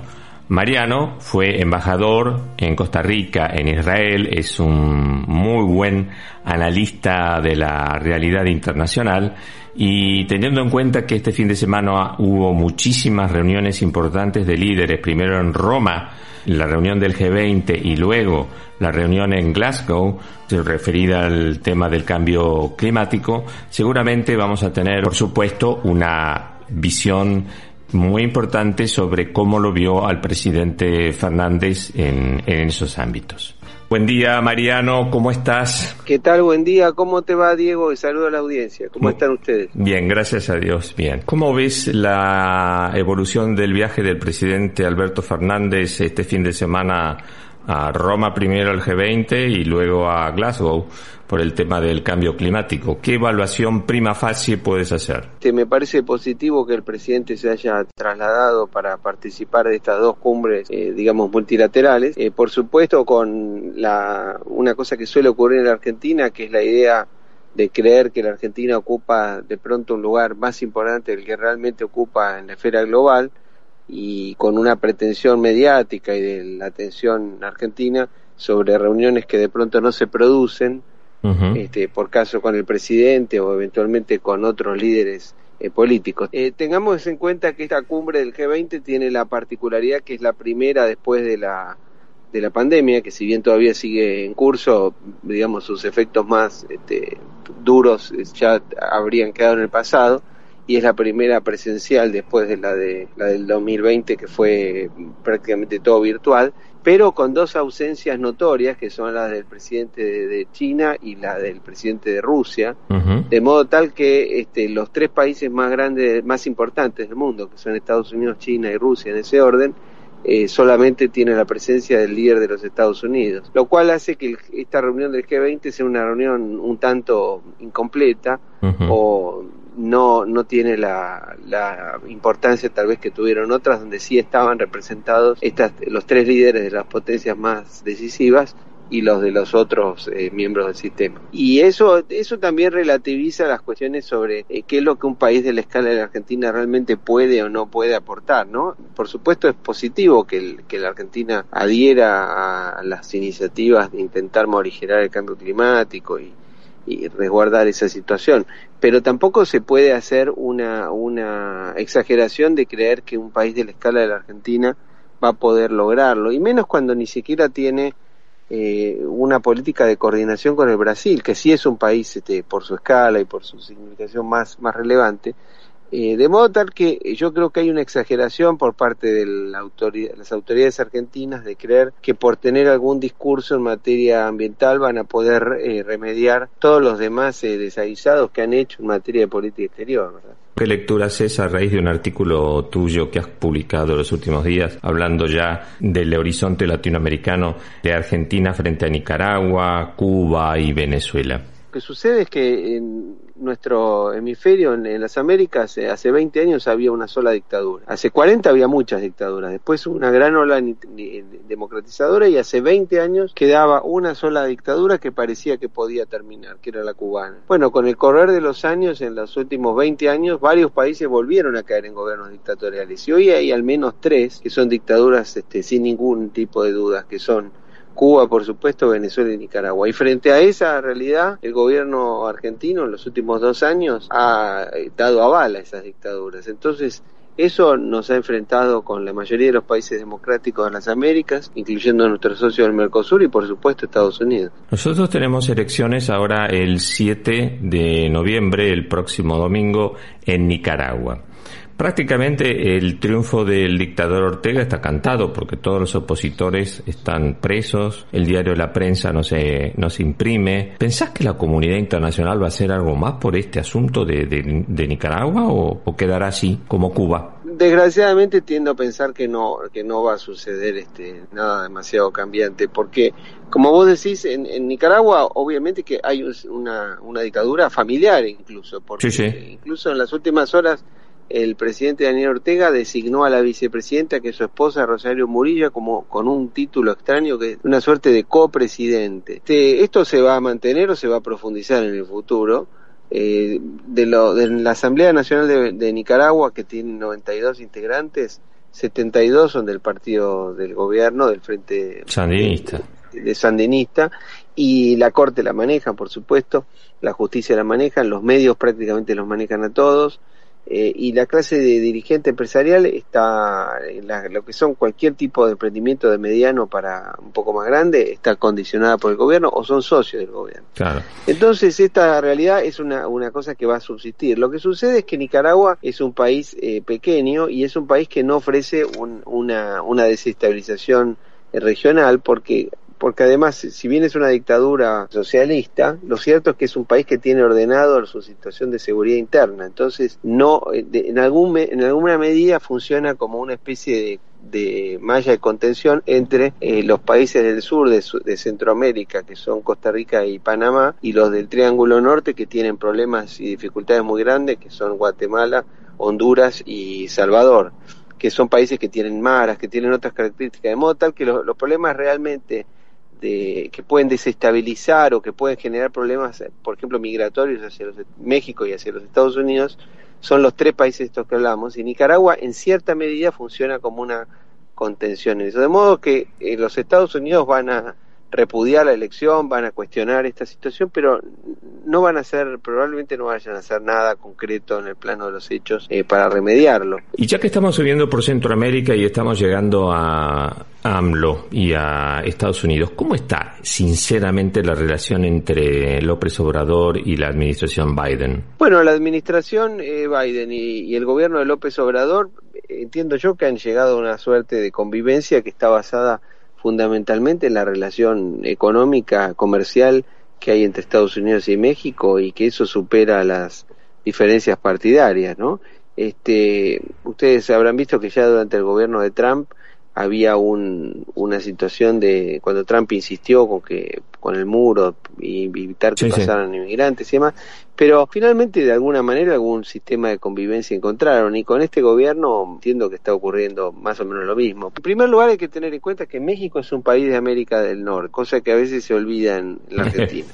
Mariano fue embajador en Costa Rica, en Israel, es un muy buen analista de la realidad internacional y teniendo en cuenta que este fin de semana hubo muchísimas reuniones importantes de líderes, primero en Roma, la reunión del G20 y luego la reunión en Glasgow, referida al tema del cambio climático, seguramente vamos a tener, por supuesto, una visión muy importante sobre cómo lo vio al presidente Fernández en, en esos ámbitos. Buen día, Mariano, ¿cómo estás? ¿Qué tal? Buen día, ¿cómo te va, Diego? Y saludo a la audiencia. ¿Cómo están ustedes? Bien, gracias a Dios, bien. ¿Cómo ves la evolución del viaje del presidente Alberto Fernández este fin de semana a Roma primero al G20 y luego a Glasgow por el tema del cambio climático. ¿Qué evaluación prima facie puedes hacer? Me parece positivo que el presidente se haya trasladado para participar de estas dos cumbres, eh, digamos, multilaterales. Eh, por supuesto, con la, una cosa que suele ocurrir en la Argentina, que es la idea de creer que la Argentina ocupa de pronto un lugar más importante del que realmente ocupa en la esfera global, y con una pretensión mediática y de la atención argentina sobre reuniones que de pronto no se producen, este, por caso con el presidente o eventualmente con otros líderes eh, políticos. Eh, tengamos en cuenta que esta cumbre del G20 tiene la particularidad que es la primera después de la de la pandemia, que si bien todavía sigue en curso, digamos, sus efectos más este, duros ya habrían quedado en el pasado, y es la primera presencial después de la, de, la del 2020, que fue prácticamente todo virtual, pero con dos ausencias notorias, que son las del presidente de, China y la del presidente de Rusia, de modo tal que este, los tres países más grandes, más importantes del mundo, que son Estados Unidos, China y Rusia en ese orden, eh, solamente tiene la presencia del líder de los Estados Unidos, lo cual hace que esta reunión del G20 sea una reunión un tanto incompleta o no, no tiene la, la, importancia tal vez que tuvieron otras donde sí estaban representados estas, los tres líderes de las potencias más decisivas y los de los otros eh, miembros del sistema. Y eso, eso también relativiza las cuestiones sobre eh, qué es lo que un país de la escala de la Argentina realmente puede o no puede aportar, ¿no? Por supuesto es positivo que, el, que la Argentina adhiera a las iniciativas de intentar morigerar el cambio climático y, y resguardar esa situación. Pero tampoco se puede hacer una, una exageración de creer que un país de la escala de la Argentina va a poder lograrlo, y menos cuando ni siquiera tiene eh, una política de coordinación con el Brasil, que sí es un país este, por su escala y por su significación más, más relevante, eh, de modo tal que yo creo que hay una exageración por parte de la las autoridades argentinas de creer que por tener algún discurso en materia ambiental van a poder eh, remediar todos los demás eh, desaguisados que han hecho en materia de política exterior. ¿verdad? ¿Qué lectura haces a raíz de un artículo tuyo que has publicado los últimos días, hablando ya del horizonte latinoamericano de Argentina frente a Nicaragua, Cuba y Venezuela? Que sucede es que en nuestro hemisferio, en, las Américas, eh, hace 20 años había una sola dictadura. Hace 40 había muchas dictaduras. Después una gran ola democratizadora y hace 20 años quedaba una sola dictadura que parecía que podía terminar, que era la cubana. Bueno, con el correr de los años, en los últimos 20 años, varios países volvieron a caer en gobiernos dictatoriales. Y hoy hay al menos tres que son dictaduras este, sin ningún tipo de dudas, que son Cuba, por supuesto, Venezuela y Nicaragua. Y frente a esa realidad, el gobierno argentino en los últimos dos años ha eh, dado aval a esas dictaduras. Entonces, eso nos ha enfrentado con la mayoría de los países democráticos de las Américas, incluyendo a nuestros socios del Mercosur y por supuesto Estados Unidos. Nosotros tenemos elecciones ahora el 7 de noviembre, el próximo domingo, en Nicaragua. Prácticamente el triunfo del dictador Ortega está cantado porque todos los opositores están presos, el diario La Prensa no se, no se imprime. ¿Pensás que la comunidad internacional va a hacer algo más por este asunto de, de, Nicaragua o, quedará así como Cuba? Desgraciadamente tiendo a pensar que no, que no va a suceder este, nada demasiado cambiante porque como vos decís, en, en Nicaragua obviamente que hay una, una dictadura familiar incluso, porque incluso en las últimas horas el presidente Daniel Ortega designó a la vicepresidenta, que es su esposa Rosario Murilla, como con un título extraño, que es una suerte de copresidente. Este, esto se va a mantener o se va a profundizar en el futuro. Eh, de, lo, de la Asamblea Nacional de, Nicaragua, que tiene 92 integrantes, 72 son del partido del gobierno, del Frente Sandinista. de Sandinista, y la Corte la maneja, por supuesto, la justicia la maneja, los medios prácticamente los manejan a todos. Eh, y la clase de dirigente empresarial está, en lo que son cualquier tipo de emprendimiento de mediano para un poco más grande, está condicionada por el gobierno o son socios del gobierno. Claro. Entonces, esta realidad es una, una cosa que va a subsistir. Lo que sucede es que Nicaragua es un país eh, pequeño y es un país que no ofrece una, una desestabilización regional porque porque además, si bien es una dictadura socialista, lo cierto es que es un país que tiene ordenado su situación de seguridad interna. Entonces, no, eh, en, algún, en alguna medida funciona como una especie de, malla de contención entre eh, los países del sur de, de, Centroamérica, que son Costa Rica y Panamá, y los del Triángulo Norte, que tienen problemas y dificultades muy grandes, que son Guatemala, Honduras y Salvador que son países que tienen maras, que tienen otras características, de modo tal que los problemas realmente que pueden desestabilizar o que pueden generar problemas, por ejemplo, migratorios hacia los, México y hacia los Estados Unidos, son los tres países estos que hablamos. Y Nicaragua, en cierta medida, funciona como una contención en eso. De modo que eh, los Estados Unidos van a repudiar la elección, van a cuestionar esta situación, pero no van a hacer, probablemente no vayan a hacer nada concreto en el plano de los hechos eh, para remediarlo. Y ya que estamos subiendo por Centroamérica y estamos llegando a AMLO y a Estados Unidos, ¿cómo está sinceramente la relación entre López Obrador y la administración Biden? Bueno, la administración eh, Biden y, y el gobierno de López Obrador, entiendo yo que han llegado a una suerte de convivencia que está basada fundamentalmente en la relación económica, comercial que hay entre Estados Unidos y México y que eso supera las diferencias partidarias, ¿no? Este, ustedes habrán visto que ya durante el gobierno de Trump había un, una situación de cuando Trump insistió con que con el muro y evitar que pasaran inmigrantes y demás, pero finalmente de alguna manera algún sistema de convivencia encontraron y con este gobierno entiendo que está ocurriendo más o menos lo mismo. En primer lugar hay que tener en cuenta que México es un país de América del Norte, cosa que a veces se olvida en, la Argentina.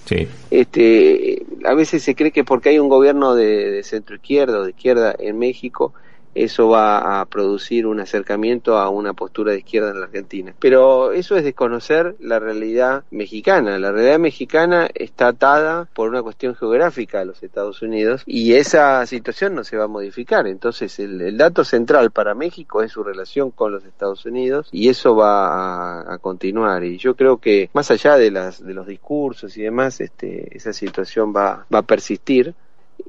Este, a veces se cree que porque hay un gobierno de, de centro izquierda o de izquierda en México eso va a producir un acercamiento a una postura de izquierda en la Argentina. Pero eso es desconocer la realidad mexicana. La realidad mexicana está atada por una cuestión geográfica a los Estados Unidos y esa situación no se va a modificar. Entonces el, dato central para México es su relación con los Estados Unidos y eso va a, continuar. Y yo creo que más allá de, las, de los discursos y demás, este, esa situación va, va a persistir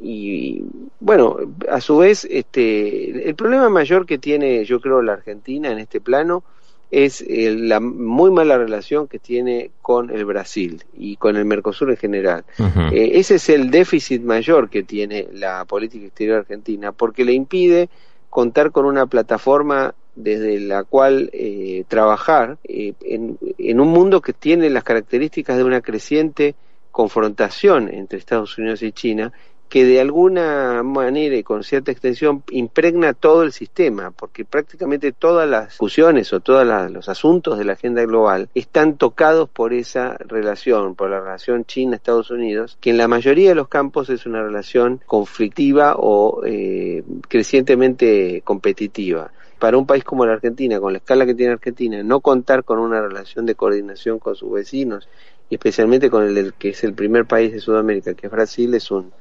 y bueno, a su vez, este, el problema mayor que tiene, yo creo, la Argentina en este plano es la muy mala relación que tiene con el Brasil y con el Mercosur en general. Eh, ese es el déficit mayor que tiene la política exterior argentina, porque le impide contar con una plataforma desde la cual eh, trabajar eh, en, en un mundo que tiene las características de una creciente confrontación entre Estados Unidos y China que de alguna manera y con cierta extensión impregna todo el sistema, porque prácticamente todas las discusiones o todos los asuntos de la agenda global están tocados por esa relación, por la relación China-Estados Unidos, que en la mayoría de los campos es una relación conflictiva o eh, crecientemente competitiva. Para un país como la Argentina, con la escala que tiene Argentina, no contar con una relación de coordinación con sus vecinos, especialmente con el que es el primer país de Sudamérica, que es Brasil, es un,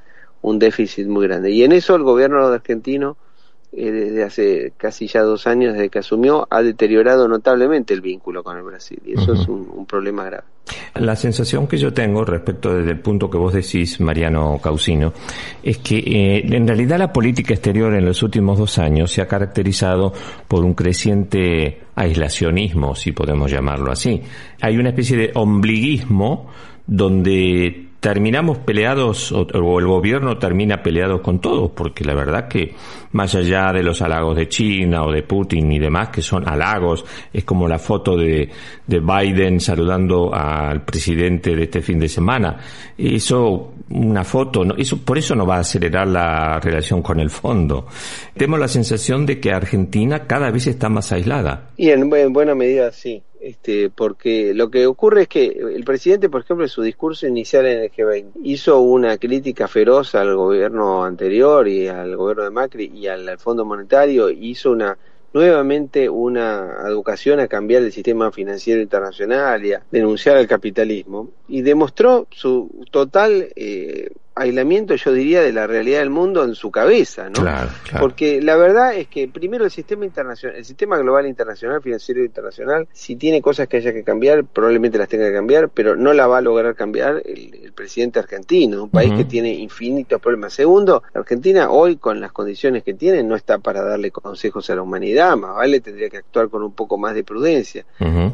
un déficit muy grande. Y en eso el gobierno argentino, eh, desde hace casi ya dos años, desde que asumió, ha deteriorado notablemente el vínculo con el Brasil. Y eso es un, problema grave. La sensación que yo tengo respecto desde el punto que vos decís, Mariano Causino, es que eh, en realidad la política exterior en los últimos dos años se ha caracterizado por un creciente aislacionismo, si podemos llamarlo así. Hay una especie de ombliguismo donde terminamos peleados, o, el gobierno termina peleado con todos, porque la verdad que más allá de los halagos de China o de Putin y demás, que son halagos, es como la foto de, de Biden saludando al presidente de este fin de semana. Eso, una foto, no, eso, por eso no va a acelerar la relación con el fondo. Tenemos la sensación de que Argentina cada vez está más aislada. Y en buena medida sí este, porque lo que ocurre es que el presidente, por ejemplo, en su discurso inicial en el G20 hizo una crítica feroz al gobierno anterior y al gobierno de Macri y al, Fondo Monetario, hizo una nuevamente una educación a cambiar el sistema financiero internacional y a denunciar el capitalismo. Y demostró su total eh, aislamiento, yo diría, de la realidad del mundo en su cabeza, ¿no? Porque la verdad es que primero el sistema internacional, el sistema global internacional, financiero internacional, si tiene cosas que haya que cambiar, probablemente las tenga que cambiar, pero no la va a lograr cambiar el, presidente argentino, un país que tiene infinitos problemas. Segundo, Argentina hoy con las condiciones que tiene no está para darle consejos a la humanidad, más vale tendría que actuar con un poco más de prudencia.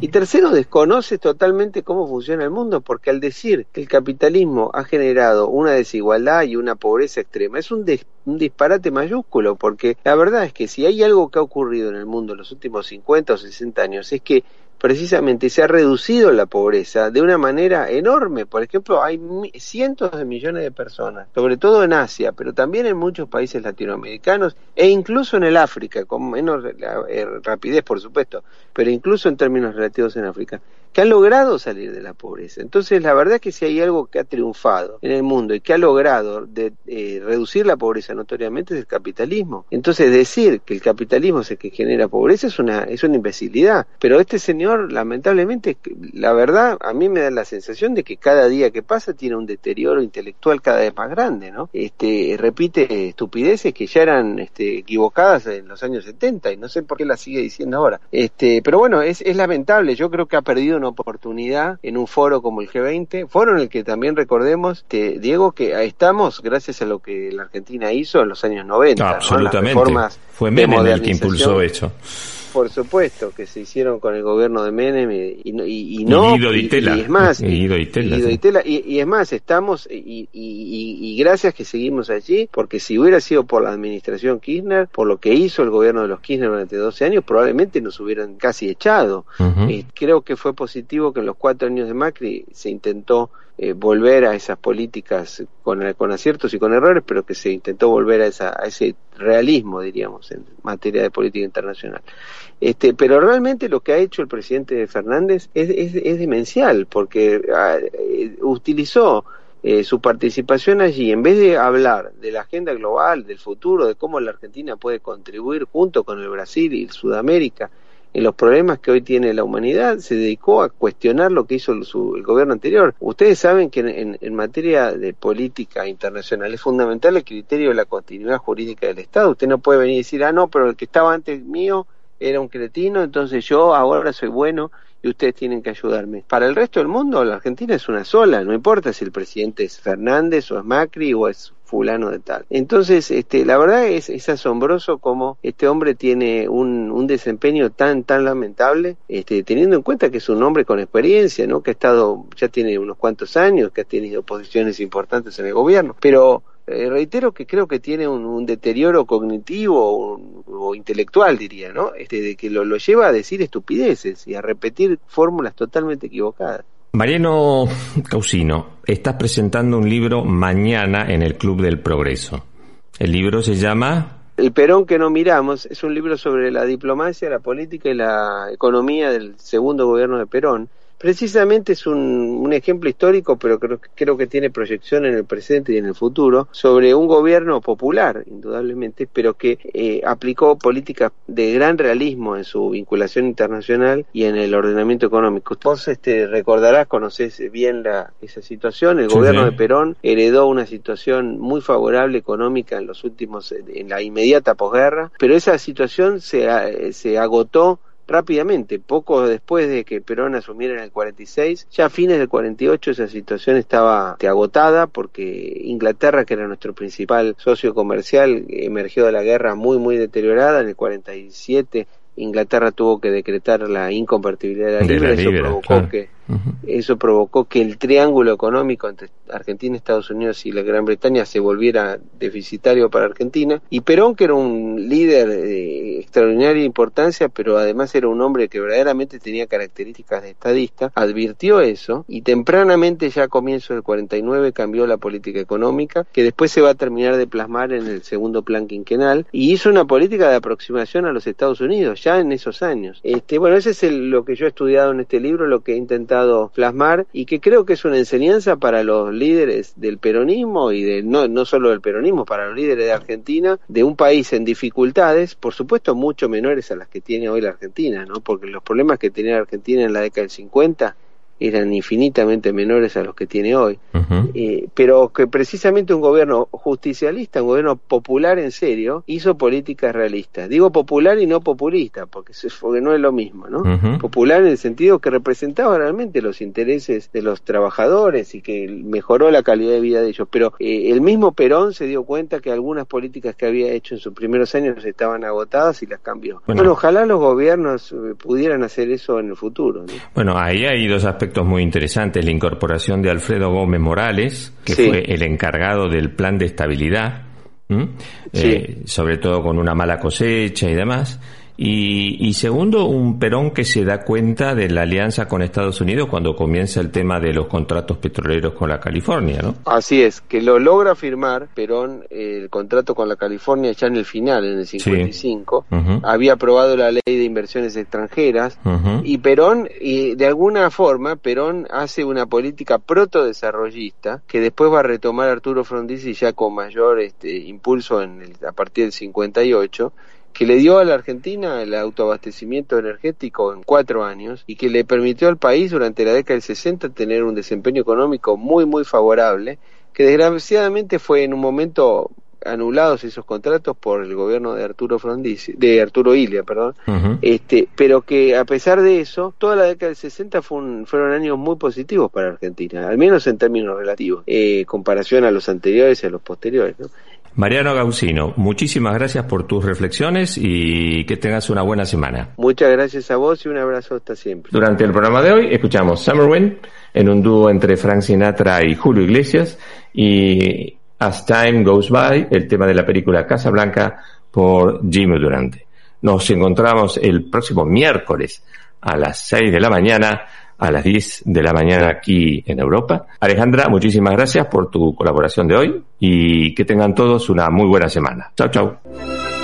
Y tercero, desconoce totalmente cómo funciona el mundo, porque al decir que el capitalismo ha generado una desigualdad y una pobreza extrema. Es un, un disparate mayúsculo, porque la verdad es que si hay algo que ha ocurrido en el mundo en los últimos 50 o 60 años, es que precisamente se ha reducido la pobreza de una manera enorme. Por ejemplo, hay cientos de millones de personas, sobre todo en Asia, pero también en muchos países latinoamericanos e incluso en el África, con menos eh, rapidez, por supuesto, pero incluso en términos relativos en África, que han logrado salir de la pobreza. Entonces, la verdad es que si hay algo que ha triunfado en el mundo y que ha logrado eh, reducir la pobreza notoriamente es el capitalismo. Entonces, decir que el capitalismo es el que genera pobreza es una, es una imbecilidad. Pero este señor, lamentablemente, la verdad, a mí me da la sensación de que cada día que pasa tiene un deterioro intelectual cada vez más grande, ¿no? Este, repite estupideces que ya eran este, equivocadas en los años 70 y no sé por qué las sigue diciendo ahora. Este, pero bueno, es, es lamentable. Yo creo que ha perdido una oportunidad en un foro como el G20, foro en el que también recordemos, que, Diego, que estamos gracias a lo que la Argentina hizo en los años 90. absolutamente. Fue Menem el que impulsó eso por supuesto, que se hicieron con el gobierno de Menem y, y, no. Y, y, es más, y, es más, estamos, y, gracias que seguimos allí, porque si hubiera sido por la administración Kirchner, por lo que hizo el gobierno de los Kirchner durante 12 años, probablemente nos hubieran casi echado. y creo que fue positivo que en los cuatro años de Macri se intentó eh, volver a esas políticas con, aciertos y con errores, pero que se intentó volver a, esa, a ese realismo, diríamos, en materia de política internacional. Este, pero realmente lo que ha hecho el presidente Fernández es, es, demencial, porque ah, eh, utilizó eh, su participación allí, en vez de hablar de la agenda global, del futuro, de cómo la Argentina puede contribuir junto con el Brasil y Sudamérica en los problemas que hoy tiene la humanidad, se dedicó a cuestionar lo que hizo el, el gobierno anterior. Ustedes saben que en, en, materia de política internacional es fundamental el criterio de la continuidad jurídica del Estado. Usted no puede venir y decir, ah, no, pero el que estaba antes mío era un cretino, entonces yo ahora soy bueno y ustedes tienen que ayudarme. Para el resto del mundo, la Argentina es una sola, no importa si el presidente es Fernández o es Macri o es fulano de tal. Entonces, este, la verdad es, es asombroso cómo este hombre tiene un, desempeño tan, tan lamentable, este, teniendo en cuenta que es un hombre con experiencia, ¿no? Que ha estado, ya tiene unos cuantos años, que ha tenido posiciones importantes en el gobierno, pero eh, reitero que creo que tiene un, deterioro cognitivo o, intelectual, diría, ¿no? Este, de que lo lleva a decir estupideces y a repetir fórmulas totalmente equivocadas. Mariano Causino, estás presentando un libro mañana en el Club del Progreso. El libro se llama... El Perón que no miramos es un libro sobre la diplomacia, la política y la economía del segundo gobierno de Perón Precisamente es un, ejemplo histórico, pero creo, creo, que tiene proyección en el presente y en el futuro, sobre un gobierno popular, indudablemente, pero que eh, aplicó políticas de gran realismo en su vinculación internacional y en el ordenamiento económico. Vos este, recordarás, conocés bien la, esa situación, el gobierno de Perón heredó una situación muy favorable económica en los últimos, en la inmediata posguerra, pero esa situación se, se agotó rápidamente, poco después de que Perón asumiera en el 46, ya a fines del 48 esa situación estaba agotada porque Inglaterra, que era nuestro principal socio comercial, emergió de la guerra muy, muy deteriorada. En el 47 Inglaterra tuvo que decretar la inconvertibilidad de la libra, eso provocó que eso provocó que el triángulo económico entre Argentina, Estados Unidos y la Gran Bretaña se volviera deficitario para Argentina. Y Perón, que era un líder de extraordinaria importancia, pero además era un hombre que verdaderamente tenía características de estadista, advirtió eso y tempranamente, ya a comienzo del 49, cambió la política económica, que después se va a terminar de plasmar en el segundo plan quinquenal, y hizo una política de aproximación a los Estados Unidos, ya en esos años. Este, bueno, ese es lo que yo he estudiado en este libro, lo que he intentado plasmar y que creo que es una enseñanza para los líderes del peronismo y de no, no solo del peronismo, para los líderes de Argentina, de un país en dificultades, por supuesto mucho menores a las que tiene hoy la Argentina, ¿no? Porque los problemas que tenía la Argentina en la década del 50 eran infinitamente menores a los que tiene hoy, eh, pero que precisamente un gobierno justicialista, un gobierno popular en serio, hizo políticas realistas. Digo popular y no populista, porque, porque no es lo mismo, ¿no? Popular en el sentido que representaba realmente los intereses de los trabajadores y que mejoró la calidad de vida de ellos, pero eh, el mismo Perón se dio cuenta que algunas políticas que había hecho en sus primeros años estaban agotadas y las cambió. Bueno, ojalá los gobiernos eh, pudieran hacer eso en el futuro. Bueno, ahí hay dos aspectos muy interesantes, la incorporación de Alfredo Gómez Morales, que fue el encargado del plan de estabilidad, eh, sobre todo con una mala cosecha y demás, Y, y, segundo, un Perón que se da cuenta de la alianza con Estados Unidos cuando comienza el tema de los contratos petroleros con la California, ¿no? Así es, que lo logra firmar Perón el contrato con la California ya en el final, en el 55. Sí. Uh -huh. Había aprobado la ley de inversiones extranjeras uh -huh. y Perón, y de alguna forma, Perón hace una política protodesarrollista que después va a retomar Arturo Frondizi ya con mayor este, impulso en el, a partir del 58 que le dio a la Argentina el autoabastecimiento energético en cuatro años y que le permitió al país durante la década del 60 tener un desempeño económico muy muy favorable que desgraciadamente fue en un momento anulados esos contratos por el gobierno de Arturo Frondizi, de Arturo Ilia, perdón, uh -huh. este, pero que a pesar de eso, toda la década del 60 fue un, fueron años muy positivos para Argentina, al menos en términos relativos, eh, comparación a los anteriores y a los posteriores, ¿no? Mariano Gausino, muchísimas gracias por tus reflexiones y que tengas una buena semana. Muchas gracias a vos y un abrazo hasta siempre. Durante el programa de hoy escuchamos Summer Wind en un dúo entre Frank Sinatra y Julio Iglesias y As Time Goes By, el tema de la película Casa Blanca por Jimmy Durante. Nos encontramos el próximo miércoles a las 6 de la mañana, a las 10 de la mañana aquí en Europa. Alejandra, muchísimas gracias por tu colaboración de hoy y que tengan todos una muy buena semana. Chao, chao.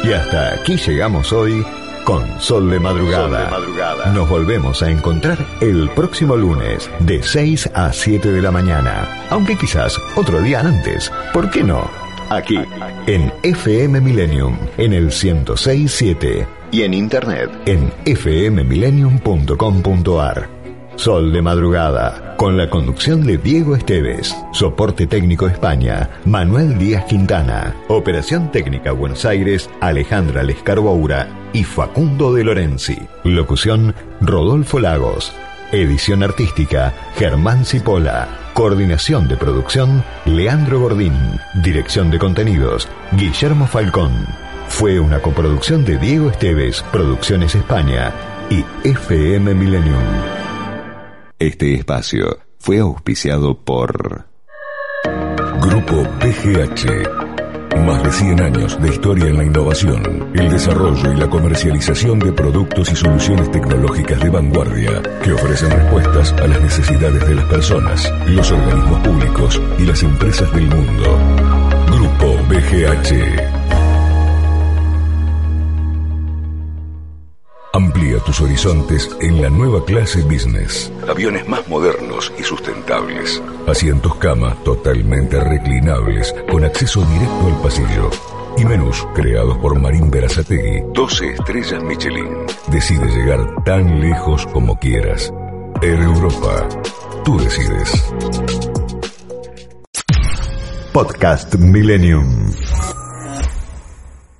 Y hasta aquí llegamos hoy con Sol de Madrugada. Sol de Madrugada. Nos volvemos a encontrar el próximo lunes de 6 a 7 de la mañana. Aunque quizás otro día antes. ¿Por qué no? Aquí, en FM Millennium, en el 1067. Y en internet, en fmmillennium.com.ar. Sol de Madrugada, con la conducción de Diego Esteves, soporte técnico España, Manuel Díaz Quintana, operación técnica Buenos Aires, Alejandra Lescarboura y Facundo de Lorenzi. Locución, Rodolfo Lagos. Edición artística, Germán Cipola. Coordinación de producción, Leandro Gordín. Dirección de contenidos, Guillermo Falcón. Fue una coproducción de Diego Esteves, Producciones España y FM Millennium. Este espacio fue auspiciado por Grupo PGH. Más de 100 años de historia en la innovación, el desarrollo y la comercialización de productos y soluciones tecnológicas de vanguardia que ofrecen respuestas a las necesidades de las personas, los organismos públicos y las empresas del mundo. Grupo BGH. Amplía tus horizontes en la nueva clase business. Aviones más modernos y sustentables. Asientos cama totalmente reclinables con acceso directo al pasillo. Y menús creados por Marín Berazategui. 12 estrellas Michelin. Decide llegar tan lejos como quieras. Air Europa. Tú decides. Podcast Millennium.